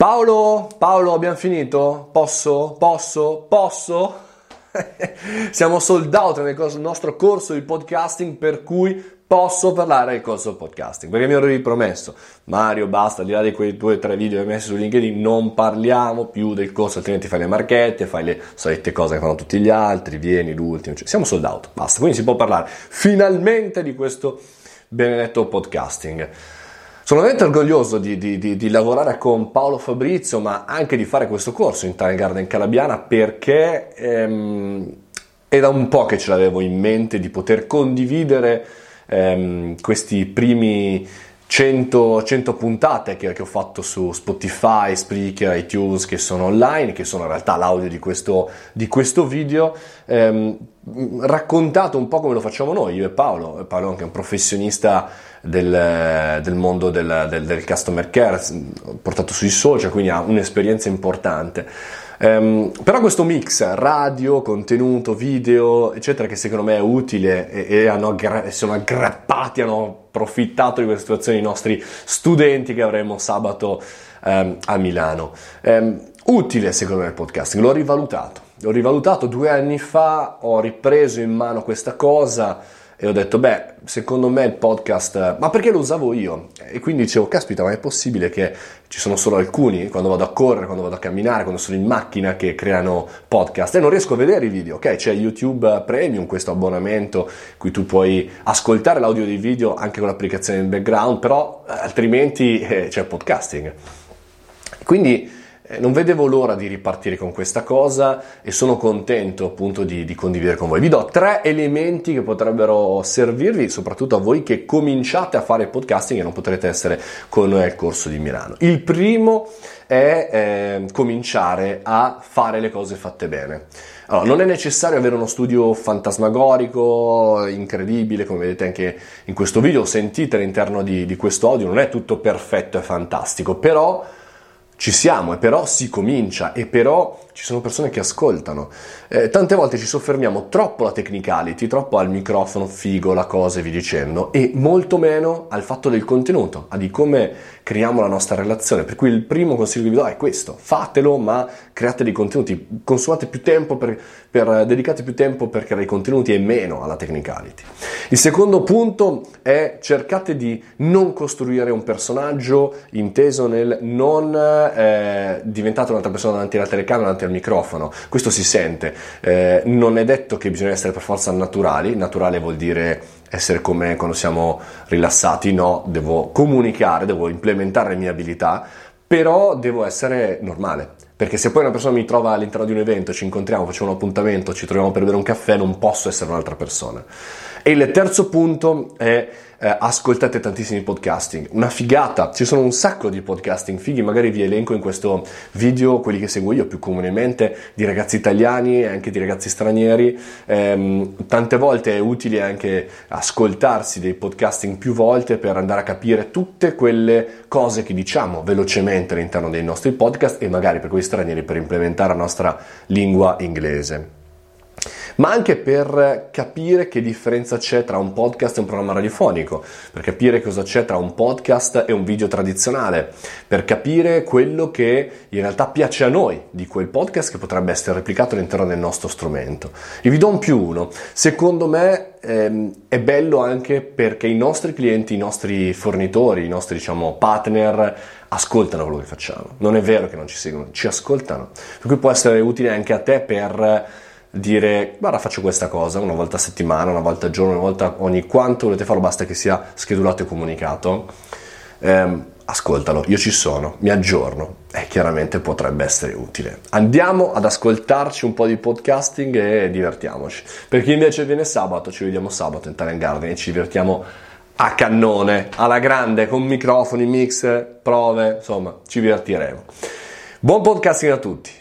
Paolo, Paolo, abbiamo finito? Posso? Posso? Posso? Siamo sold out nel nostro corso di podcasting per cui posso parlare del corso podcasting perché mi ero ripromesso Mario basta al di là di quei due o tre video che hai messo su LinkedIn non parliamo più del corso altrimenti fai le marchette fai le solite cose che fanno tutti gli altri vieni l'ultimo cioè, siamo sold out basta quindi si può parlare finalmente di questo benedetto podcasting sono veramente orgoglioso di, di, di, di, lavorare con Paolo Fabrizio, ma anche di fare questo corso in Time Garden Calabiana perché ehm, da un po' che ce l'avevo in mente di poter condividere ehm, questi primi 100, 100 puntate che, che, ho fatto su Spotify, Spreaker, iTunes che sono online, che sono in realtà l'audio di questo, di questo video, ehm, raccontato un po' come lo facciamo noi, io e Paolo. Paolo è anche un professionista del, del mondo del, del, del, customer care, portato sui social, quindi ha un'esperienza importante. Um, però questo mix radio, contenuto, video, eccetera, che secondo me è utile e, e hanno aggra- sono aggrappati, hanno approfittato di questa situazione i nostri studenti che avremo sabato um, a Milano. Um, utile secondo me il podcasting, l'ho rivalutato. L'ho rivalutato due anni fa, ho ripreso in mano questa cosa e ho detto, beh, secondo me il podcast, ma perché lo usavo io? E quindi dicevo, caspita, ma è possibile che ci sono solo alcuni, quando vado a correre, quando vado a camminare, quando sono in macchina, che creano podcast e non riesco a vedere i video, ok? C'è YouTube Premium, questo abbonamento, in cui tu puoi ascoltare l'audio dei video anche con l'applicazione in background, però eh, altrimenti eh, c'è podcasting. Quindi non vedevo l'ora di ripartire con questa cosa e sono contento appunto di, di, condividere con voi. Vi do tre elementi che potrebbero servirvi, soprattutto a voi che cominciate a fare podcasting e non potrete essere con noi al corso di Milano. Il primo è eh, cominciare a fare le cose fatte bene. Allora, non è necessario avere uno studio fantasmagorico, incredibile, come vedete anche in questo video, sentite all'interno di, di questo audio, non è tutto perfetto e fantastico, però ci siamo e però si comincia e però ci sono persone che ascoltano. Eh, tante volte ci soffermiamo troppo alla technicality, troppo al microfono, figo, la cosa e vi dicendo, e molto meno al fatto del contenuto, a di come creiamo la nostra relazione. Per cui il primo consiglio che vi do è questo, fatelo, ma create dei contenuti, consumate più tempo per, per dedicate più tempo per creare i contenuti e meno alla technicality. Il secondo punto è cercate di non costruire un personaggio inteso nel non eh, diventate un'altra persona davanti alla telecamera, davanti al microfono. Questo si sente. Eh, non è detto che bisogna essere per forza naturali. Naturale vuol dire essere come quando siamo rilassati. No, devo comunicare, devo implementare le mie abilità, però devo essere normale. Perché se poi una persona mi trova all'interno di un evento, ci incontriamo, facciamo un appuntamento, ci troviamo per bere un caffè, non posso essere un'altra persona. E il terzo punto è eh, ascoltate tantissimi podcasting. Una figata, ci sono un sacco di podcasting fighi, magari vi elenco in questo video quelli che seguo io più comunemente, di ragazzi italiani e anche di ragazzi stranieri. Ehm, tante volte è utile anche ascoltarsi dei podcasting più volte per andare a capire tutte quelle cose che diciamo velocemente all'interno dei nostri podcast e magari per quei stranieri per implementare la nostra lingua inglese ma anche per capire che differenza c'è tra un podcast e un programma radiofonico, per capire cosa c'è tra un podcast e un video tradizionale, per capire quello che in realtà piace a noi di quel podcast che potrebbe essere replicato all'interno del nostro strumento. E vi do un più uno. Secondo me ehm, è bello anche perché i nostri clienti, i nostri fornitori, i nostri diciamo, partner ascoltano quello che facciamo. Non è vero che non ci seguono, ci ascoltano. Per cui può essere utile anche a te per dire guarda faccio questa cosa una volta a settimana, una volta al giorno, una volta ogni quanto volete farlo, basta che sia schedulato e comunicato. Eh, ascoltalo, io ci sono, mi aggiorno e chiaramente potrebbe essere utile. Andiamo ad ascoltarci un po' di podcasting e divertiamoci. Per chi invece viene sabato, ci vediamo sabato in Talent Garden e ci divertiamo a cannone, alla grande, con microfoni, mix, prove, insomma, ci divertiremo. Buon podcasting a tutti!